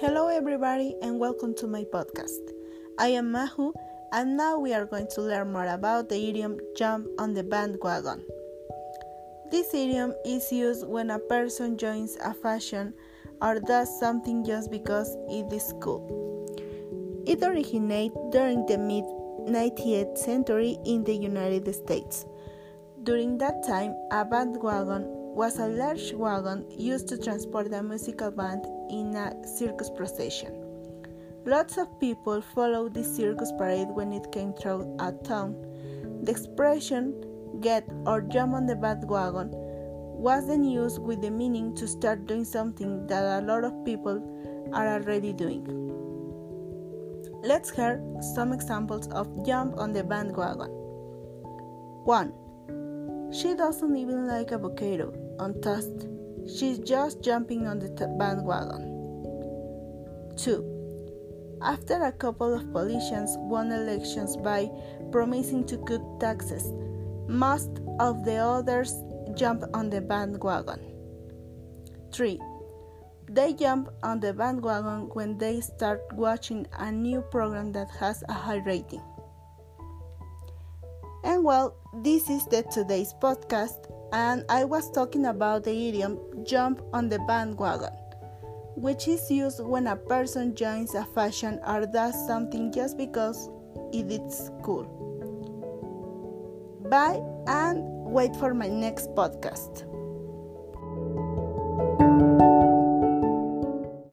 Hello, everybody, and welcome to my podcast. I am Mahu, and now we are going to learn more about the idiom jump on the bandwagon. This idiom is used when a person joins a fashion or does something just because it is cool. It originated during the mid 19th century in the United States. During that time, a bandwagon was a large wagon used to transport a musical band in a circus procession. Lots of people followed the circus parade when it came through a town. The expression get or jump on the bandwagon was then used with the meaning to start doing something that a lot of people are already doing. Let's hear some examples of jump on the bandwagon. 1. She doesn't even like avocado untouched. She's just jumping on the bandwagon. 2. After a couple of politicians won elections by promising to cut taxes, most of the others jump on the bandwagon. 3. They jump on the bandwagon when they start watching a new program that has a high rating. And well, this is the today's podcast and I was talking about the idiom jump on the bandwagon, which is used when a person joins a fashion or does something just because it is cool. Bye and wait for my next podcast.